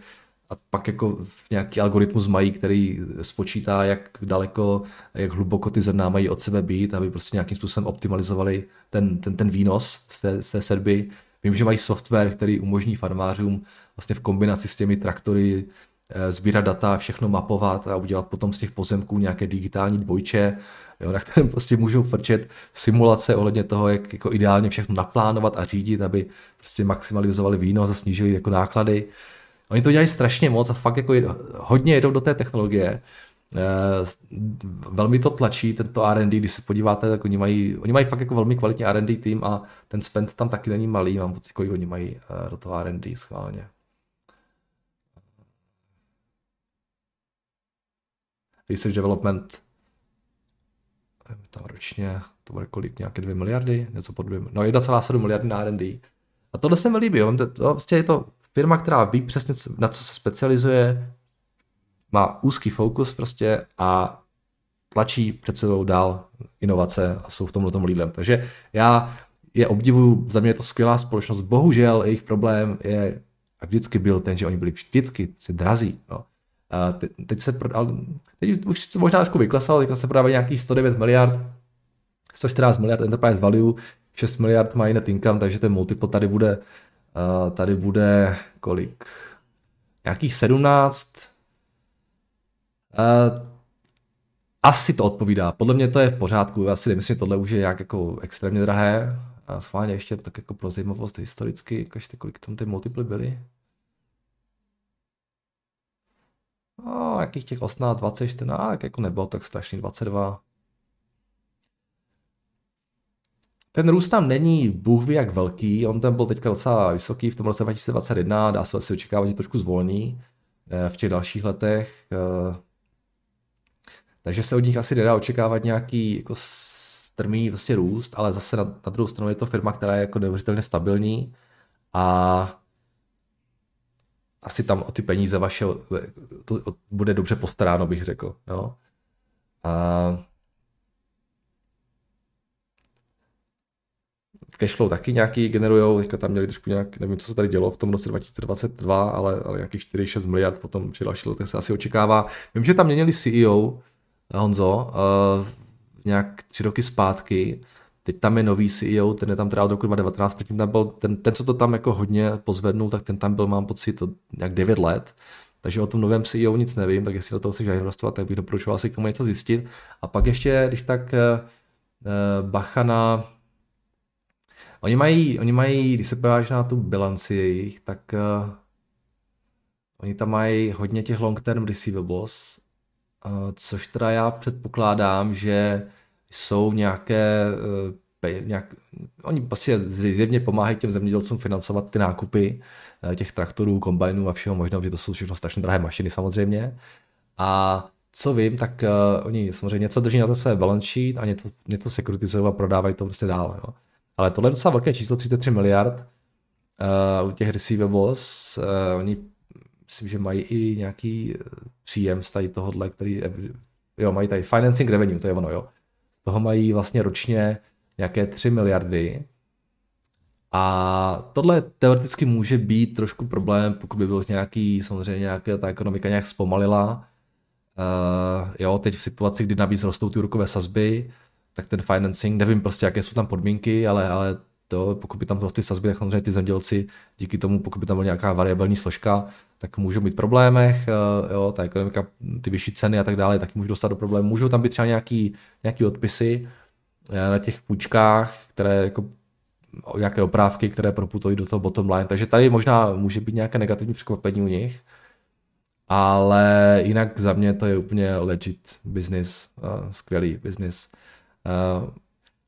a pak jako nějaký algoritmus mají, který spočítá, jak daleko, jak hluboko ty zrna mají od sebe být, aby prostě nějakým způsobem optimalizovali ten, ten, ten výnos z té, z té sedby. Vím, že mají software, který umožní farmářům vlastně v kombinaci s těmi traktory Eh, sbírat data, všechno mapovat a udělat potom z těch pozemků nějaké digitální dvojče, jo, na kterém prostě můžou frčet simulace ohledně toho, jak jako ideálně všechno naplánovat a řídit, aby prostě maximalizovali výnos a snížili jako náklady. Oni to dělají strašně moc a fakt jako hodně jedou do té technologie. Eh, velmi to tlačí, tento R&D, když se podíváte, tak oni mají, oni mají fakt jako velmi kvalitní R&D tým a ten spend tam taky není malý, mám pocit, kolik oni mají eh, do toho R&D schválně. research development, tam ročně, to bude kolik, nějaké 2 miliardy, něco pod 2, no 1,7 miliardy na R&D. A tohle se mi líbí, jo. To, vlastně je to firma, která ví přesně, na co se specializuje, má úzký fokus prostě a tlačí před sebou dál inovace a jsou v tomhle tom lídlem. Takže já je obdivuju, za mě je to skvělá společnost. Bohužel jejich problém je a vždycky byl ten, že oni byli vždycky se drazí. No. A te, teď se prodal, teď už se možná trošku vyklesal, teďka se prodávají nějaký 109 miliard, 114 miliard enterprise value, 6 miliard mají net income, takže ten multiple tady bude, tady bude kolik? Nějakých 17. Uh, asi to odpovídá. Podle mě to je v pořádku. Já si nemyslím, že tohle už je nějak jako extrémně drahé. A schválně ještě tak jako pro zajímavost historicky, ukažte, kolik tam ty multiply byly. No, jakých těch 18, 20, 14, jako nebylo tak strašně 22. Ten růst tam není bůh ví jak velký, on tam byl teďka docela vysoký v tom roce 2021, dá se asi očekávat, že trošku zvolní eh, v těch dalších letech. Eh, takže se od nich asi nedá očekávat nějaký jako strmý vlastně růst, ale zase na, na druhou stranu je to firma, která je jako neuvěřitelně stabilní a asi tam o ty peníze vaše to bude dobře postaráno, bych řekl. Jo? A cashflow taky nějaký generujou, teďka tam měli trošku nějak, nevím, co se tady dělo v tom roce 2022, ale, ale nějakých 4-6 miliard potom při další letech se asi očekává. Vím, že tam měnili CEO, Honzo, uh, nějak tři roky zpátky, teď tam je nový CEO, ten je tam teda od roku 2019, předtím tam byl, ten, ten, co to tam jako hodně pozvednul, tak ten tam byl, mám pocit, to nějak 9 let, takže o tom novém CEO nic nevím, tak jestli do toho chceš investovat, tak bych doporučoval si k tomu něco zjistit. A pak ještě, když tak uh, bacha na Oni mají, oni mají, když se podíváš na tu bilanci jejich, tak uh, oni tam mají hodně těch long term receivables, uh, což teda já předpokládám, že jsou nějaké, pe, nějak, oni prostě zjevně pomáhají těm zemědělcům financovat ty nákupy uh, těch traktorů, kombajnů a všeho možného, že to jsou všechno strašně drahé mašiny samozřejmě. A co vím, tak uh, oni samozřejmě něco drží na to své balance sheet a něco, něco sekuritizují a prodávají to prostě dále. Jo. Ale tohle je docela velké číslo, 33 miliard uh, u těch receivables. Uh, oni myslím, že mají i nějaký eh, příjem z tady tohohle, který, jo, mají tady financing revenue, to je ono, jo. Toho mají vlastně ročně nějaké 3 miliardy. A tohle teoreticky může být trošku problém, pokud by byl nějaký, samozřejmě nějaká ta ekonomika nějak zpomalila. Uh, jo, teď v situaci, kdy navíc rostou ty úrokové sazby, tak ten financing, nevím prostě, jaké jsou tam podmínky, ale, ale to, pokud by tam prostě sazby, tak samozřejmě ty zemědělci díky tomu, pokud by tam byla nějaká variabilní složka, tak můžou mít problémech, eh, jo, ta ekonomika, ty vyšší ceny a tak dále, tak můžou dostat do problémů. Můžou tam být třeba nějaký, nějaký odpisy eh, na těch půjčkách, které jako nějaké oprávky, které proputují do toho bottom line. Takže tady možná může být nějaké negativní překvapení u nich, ale jinak za mě to je úplně legit business, uh, skvělý business.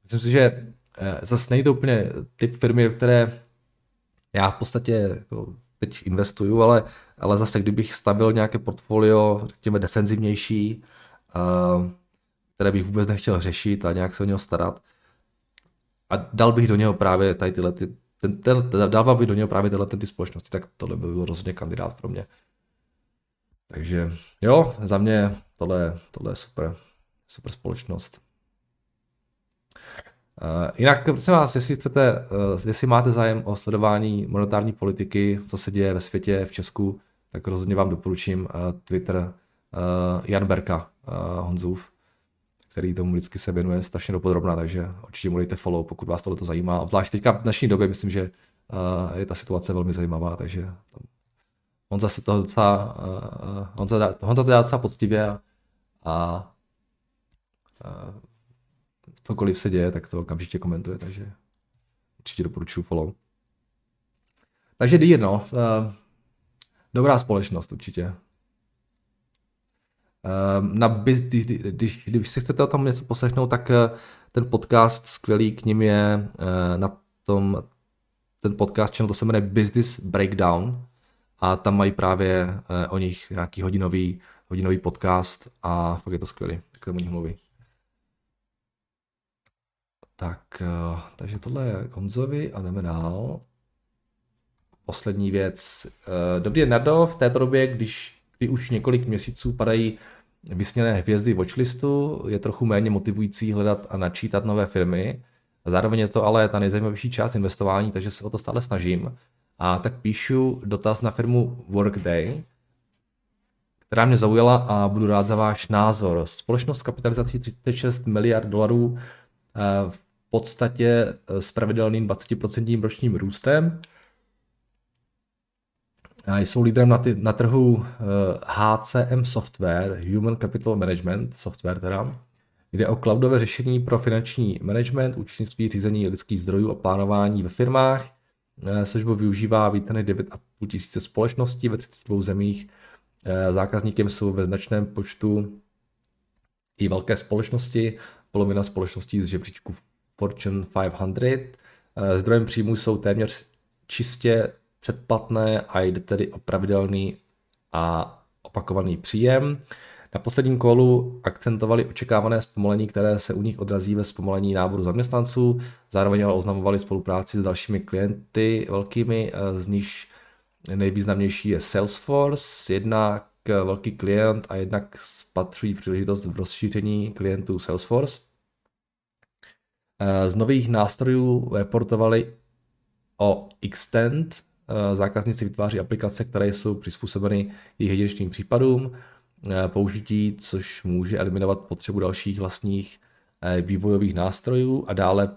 Myslím si, že uh, zase nejde úplně typ firmy, do které já v podstatě jako teď investuju, ale, ale zase kdybych stavil nějaké portfolio, řekněme defenzivnější, uh, které bych vůbec nechtěl řešit a nějak se o něho starat, a dal bych do něho právě tady tyhle ty, ten, ten, dával bych do něho právě tyhle ty společnosti, tak tohle by byl rozhodně kandidát pro mě. Takže jo, za mě tohle, tohle je super, super společnost. Uh, jinak, prosím vás, jestli chcete, uh, jestli máte zájem o sledování monetární politiky, co se děje ve světě, v Česku, tak rozhodně vám doporučím uh, Twitter Jan Berka Honzův, který tomu vždycky se věnuje strašně dopodrobná, takže určitě mu dejte follow, pokud vás tohle zajímá. Obzvlášť teďka v dnešní době myslím, že je ta situace velmi zajímavá, takže tam Honza se to docela, uh, Honza, Honza to dělá docela poctivě a, a cokoliv se děje, tak to okamžitě komentuje, takže určitě doporučuji follow. Takže Deer, no, uh, dobrá společnost určitě. Uh, na, když, když, když si chcete o tom něco poslechnout, tak uh, ten podcast skvělý k ním je na tom, ten podcast channel, to se jmenuje Business Breakdown a tam mají právě o nich nějaký hodinový, hodinový podcast a fakt je to skvělý, jak tam o nich mluví. Tak, eh, takže tohle je Honzovi a jdeme dál. Poslední věc. Eh, dobrý den, Nardo. V této době, když kdy už několik měsíců padají vysněné hvězdy watchlistu, je trochu méně motivující hledat a načítat nové firmy. Zároveň je to ale ta nejzajímavější část investování, takže se o to stále snažím. A tak píšu dotaz na firmu Workday, která mě zaujala a budu rád za váš názor. Společnost s kapitalizací 36 miliard dolarů eh, podstatě eh, s pravidelným 20% ročním růstem. A jsou lídrem na, ty, na trhu HCM eh, software, Human Capital Management software teda, Jde o cloudové řešení pro finanční management, účetnictví, řízení lidských zdrojů a plánování ve firmách. Eh, službu využívá více než 9,5 tisíce společností ve 32 zemích. Zákazníkem jsou ve značném počtu i velké společnosti. Polovina společností z žebříčku Fortune 500. Eh, zdrojem příjmů jsou téměř čistě předplatné a jde tedy o pravidelný a opakovaný příjem. Na posledním kolu akcentovali očekávané zpomalení, které se u nich odrazí ve zpomalení náboru zaměstnanců, zároveň ale oznamovali spolupráci s dalšími klienty velkými, z nich nejvýznamnější je Salesforce, jednak velký klient a jednak spatřují příležitost v rozšíření klientů Salesforce. Z nových nástrojů reportovali o Extend. Zákazníci vytváří aplikace, které jsou přizpůsobeny jejich jedinečným případům použití, což může eliminovat potřebu dalších vlastních eh, vývojových nástrojů a dále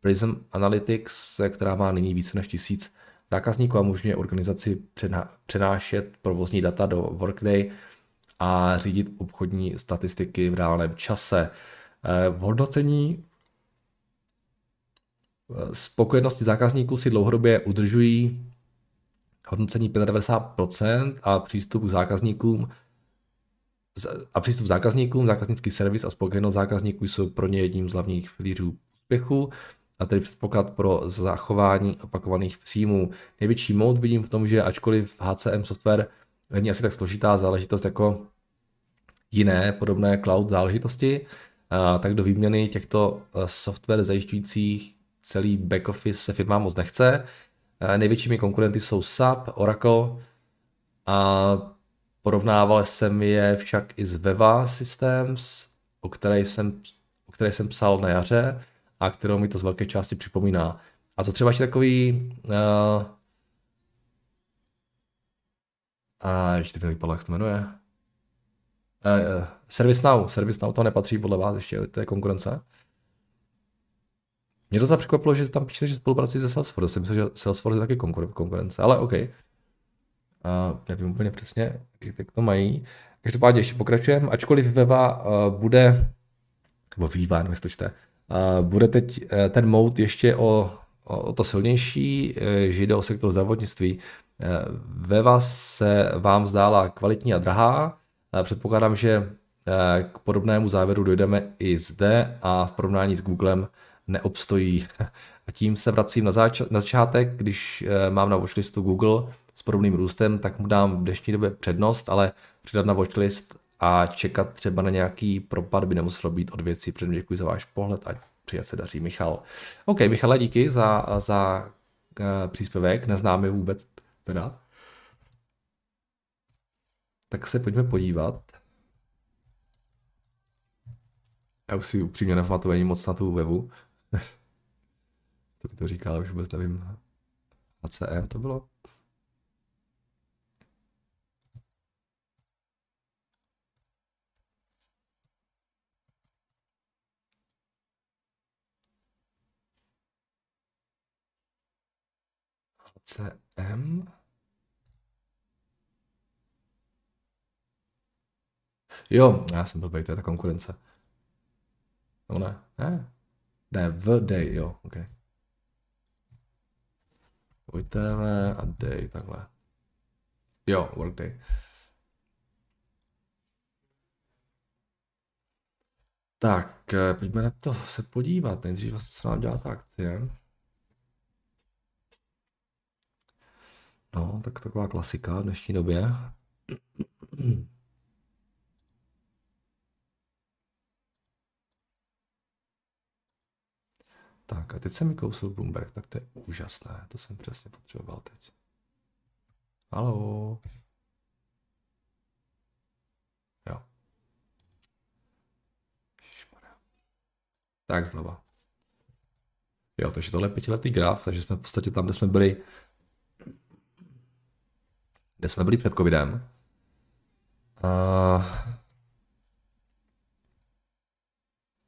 Prism Analytics, která má nyní více než tisíc zákazníků a umožňuje organizaci přenášet provozní data do Workday a řídit obchodní statistiky v reálném čase. Eh, v hodnocení eh, spokojenosti zákazníků si dlouhodobě udržují hodnocení 95% a přístup k zákazníkům a přístup zákazníkům, zákaznický servis a spokojenost zákazníků jsou pro ně jedním z hlavních pilířů úspěchu a tedy předpoklad pro zachování opakovaných příjmů. Největší mod vidím v tom, že ačkoliv HCM software není asi tak složitá záležitost jako jiné podobné cloud záležitosti, tak do výměny těchto software zajišťujících celý back office se firmám moc nechce. Největšími konkurenty jsou SAP, Oracle a Porovnával jsem je však i s Veva Systems, o které jsem, o které jsem psal na jaře a kterou mi to z velké části připomíná. A co třeba ještě takový uh, a ještě mi vypadlo, jak to jmenuje. Uh, uh, ServiceNow. ServiceNow to nepatří podle vás ještě, to je konkurence. Mě to překvapilo, že tam píšete, že spolupracují se Salesforce. Jsem myslel, že Salesforce je taky konkurence, ale OK. Uh, nevím úplně přesně, jak to mají. Každopádně ještě pokračujeme, ačkoliv Veva uh, bude, nebo Viva, nevím, to čte, uh, bude teď uh, ten mode ještě o, o, to silnější, že jde o sektor zdravotnictví. Veva se vám zdála kvalitní a drahá. Předpokládám, že k podobnému závěru dojdeme i zde a v porovnání s Googlem neobstojí. A tím se vracím na, zač- na začátek, když uh, mám na watchlistu Google, s podobným růstem, tak mu dám v dnešní době přednost, ale přidat na watchlist a čekat třeba na nějaký propad by nemuselo být od věcí. Předem děkuji za váš pohled a přeji se daří Michal. OK, Michale, díky za, za uh, příspěvek, neznáme vůbec teda. Tak se pojďme podívat. Já už si upřímně nepamatuji moc na tu webu. to by to říkal, už vůbec nevím. ACM to bylo? CM. Jo, já jsem blbej, to je ta konkurence. No ne, ne. Ne, v day, jo, ok. Pojďme a day, takhle. Jo, workday. Tak, eh, pojďme na to se podívat. Nejdřív vlastně se nám dělá ta akcie. No, tak taková klasika v dnešní době. Tak a teď se mi kousil Bloomberg, tak to je úžasné. To jsem přesně potřeboval teď. Halo. Jo. Tak znova. Jo, takže tohle je pětiletý graf, takže jsme v podstatě tam, kde jsme byli kde jsme byli před covidem. Uh,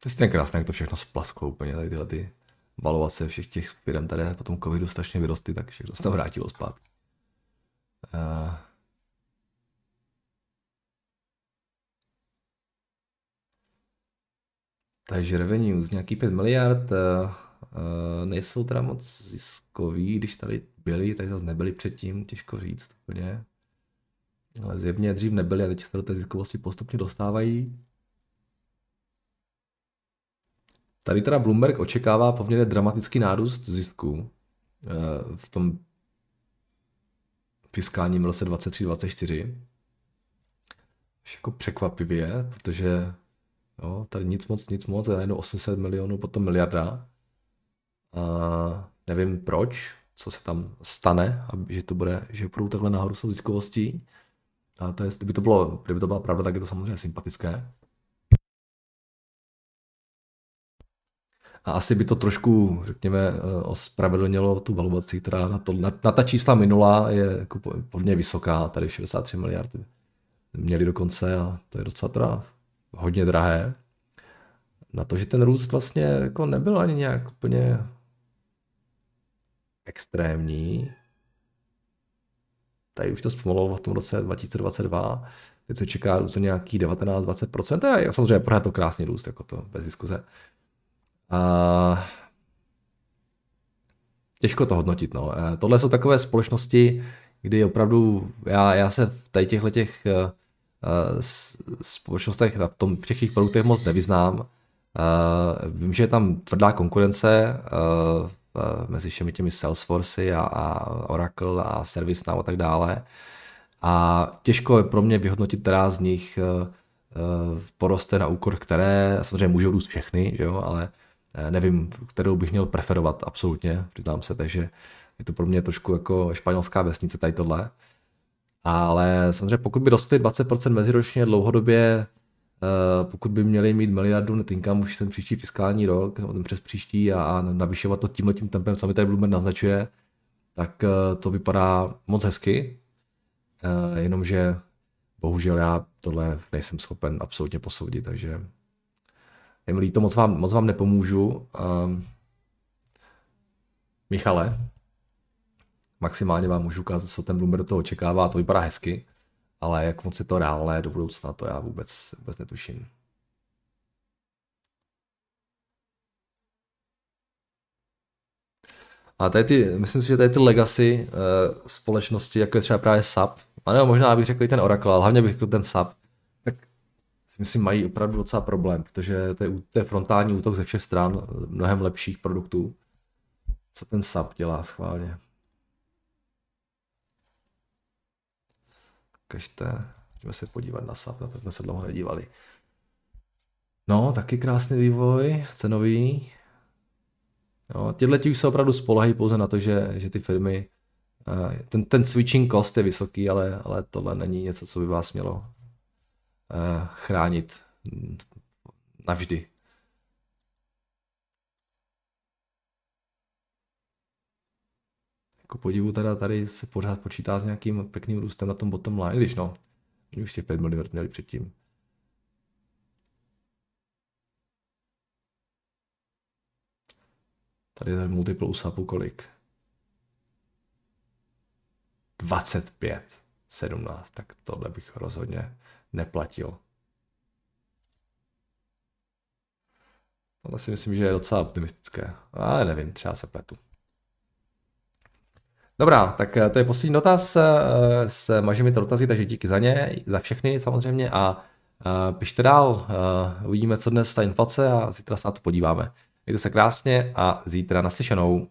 to je krásné, jak to všechno splasklo úplně, tady tyhle ty valovace všech těch firm tady po tom covidu strašně vyrostly, tak všechno se vrátilo zpátky. Takže revenues nějaký 5 miliard, nejsou teda moc ziskový, když tady byli, tak zase nebyli předtím, těžko říct úplně. Ale zjevně dřív nebyli a teď se do té ziskovosti postupně dostávají. Tady teda Bloomberg očekává poměrně dramatický nárůst zisku eh, v tom fiskálním roce 23-24. jako překvapivě, protože jo, tady nic moc, nic moc, najednou 800 milionů, potom miliarda. A nevím proč, co se tam stane, aby, že to bude, že budou takhle nahoru s ziskovostí. A to je, kdyby to, bylo, kdyby to byla pravda, tak je to samozřejmě sympatické. A asi by to trošku, řekněme, eh, ospravedlnilo tu valuaci, která na, to, na, na ta čísla minula je jako hodně vysoká, tady 63 miliardy měli dokonce a to je docela teda hodně drahé. Na to, že ten růst vlastně jako nebyl ani nějak úplně extrémní. Tady už to zpomalilo v tom roce 2022. Teď se čeká růst nějaký 19-20%. A samozřejmě pořád to krásný růst, jako to bez diskuze. A těžko to hodnotit. No. E, tohle jsou takové společnosti, kdy opravdu já, já se v tady těchto těch uh, společnostech na tom, v těch produktech moc nevyznám. Uh, vím, že je tam tvrdá konkurence uh, mezi všemi těmi Salesforce a, a Oracle a ServiceNow a tak dále. A těžko je pro mě vyhodnotit, která z nich poroste na úkor, které samozřejmě můžou růst všechny, že jo, ale nevím, kterou bych měl preferovat absolutně, přiznám se, takže je to pro mě trošku jako španělská vesnice tady tohle. Ale samozřejmě pokud by dostali 20% meziročně dlouhodobě, eh, pokud by měli mít miliardu net income už ten příští fiskální rok, nebo ten přes příští a navyšovat to tímhle tím tempem, co mi tady Bloomberg naznačuje, tak eh, to vypadá moc hezky, eh, jenomže bohužel já tohle nejsem schopen absolutně posoudit, takže je mi líto, moc vám, moc vám nepomůžu. Michale, maximálně vám můžu ukázat, co ten Bloomberg do toho očekává, to vypadá hezky, ale jak moc je to reálné do budoucna, to já vůbec, vůbec netuším. A tady ty, myslím si, že tady ty legacy uh, společnosti, jako je třeba právě SAP, a nebo možná bych řekl i ten Oracle, ale hlavně bych řekl ten SAP, si myslím, mají opravdu docela problém, protože to je, to je frontální útok ze všech stran mnohem lepších produktů. Co ten SAP dělá schválně? Kažte, můžeme se podívat na SAP, na to jsme se dlouho nedívali. No, taky krásný vývoj, cenový. No, tyhle už se opravdu spolehají pouze na to, že, že ty firmy, eh, ten, ten switching cost je vysoký, ale, ale tohle není něco, co by vás mělo chránit navždy. Jako podivu teda tady se pořád počítá s nějakým pěkným růstem na tom bottom line, když no, už těch 5 miliard měli předtím. Tady je ten multiple USAPu kolik? 25, 17, tak tohle bych rozhodně neplatil. Ale si myslím, že je docela optimistické. Ale nevím, třeba se pletu. Dobrá, tak eh, to je poslední dotaz eh, s mažimi dotazy, takže díky za ně, za všechny samozřejmě a eh, pište dál, uvidíme, co dnes ta inflace a zítra se na to podíváme. Mějte se krásně a zítra naslyšenou.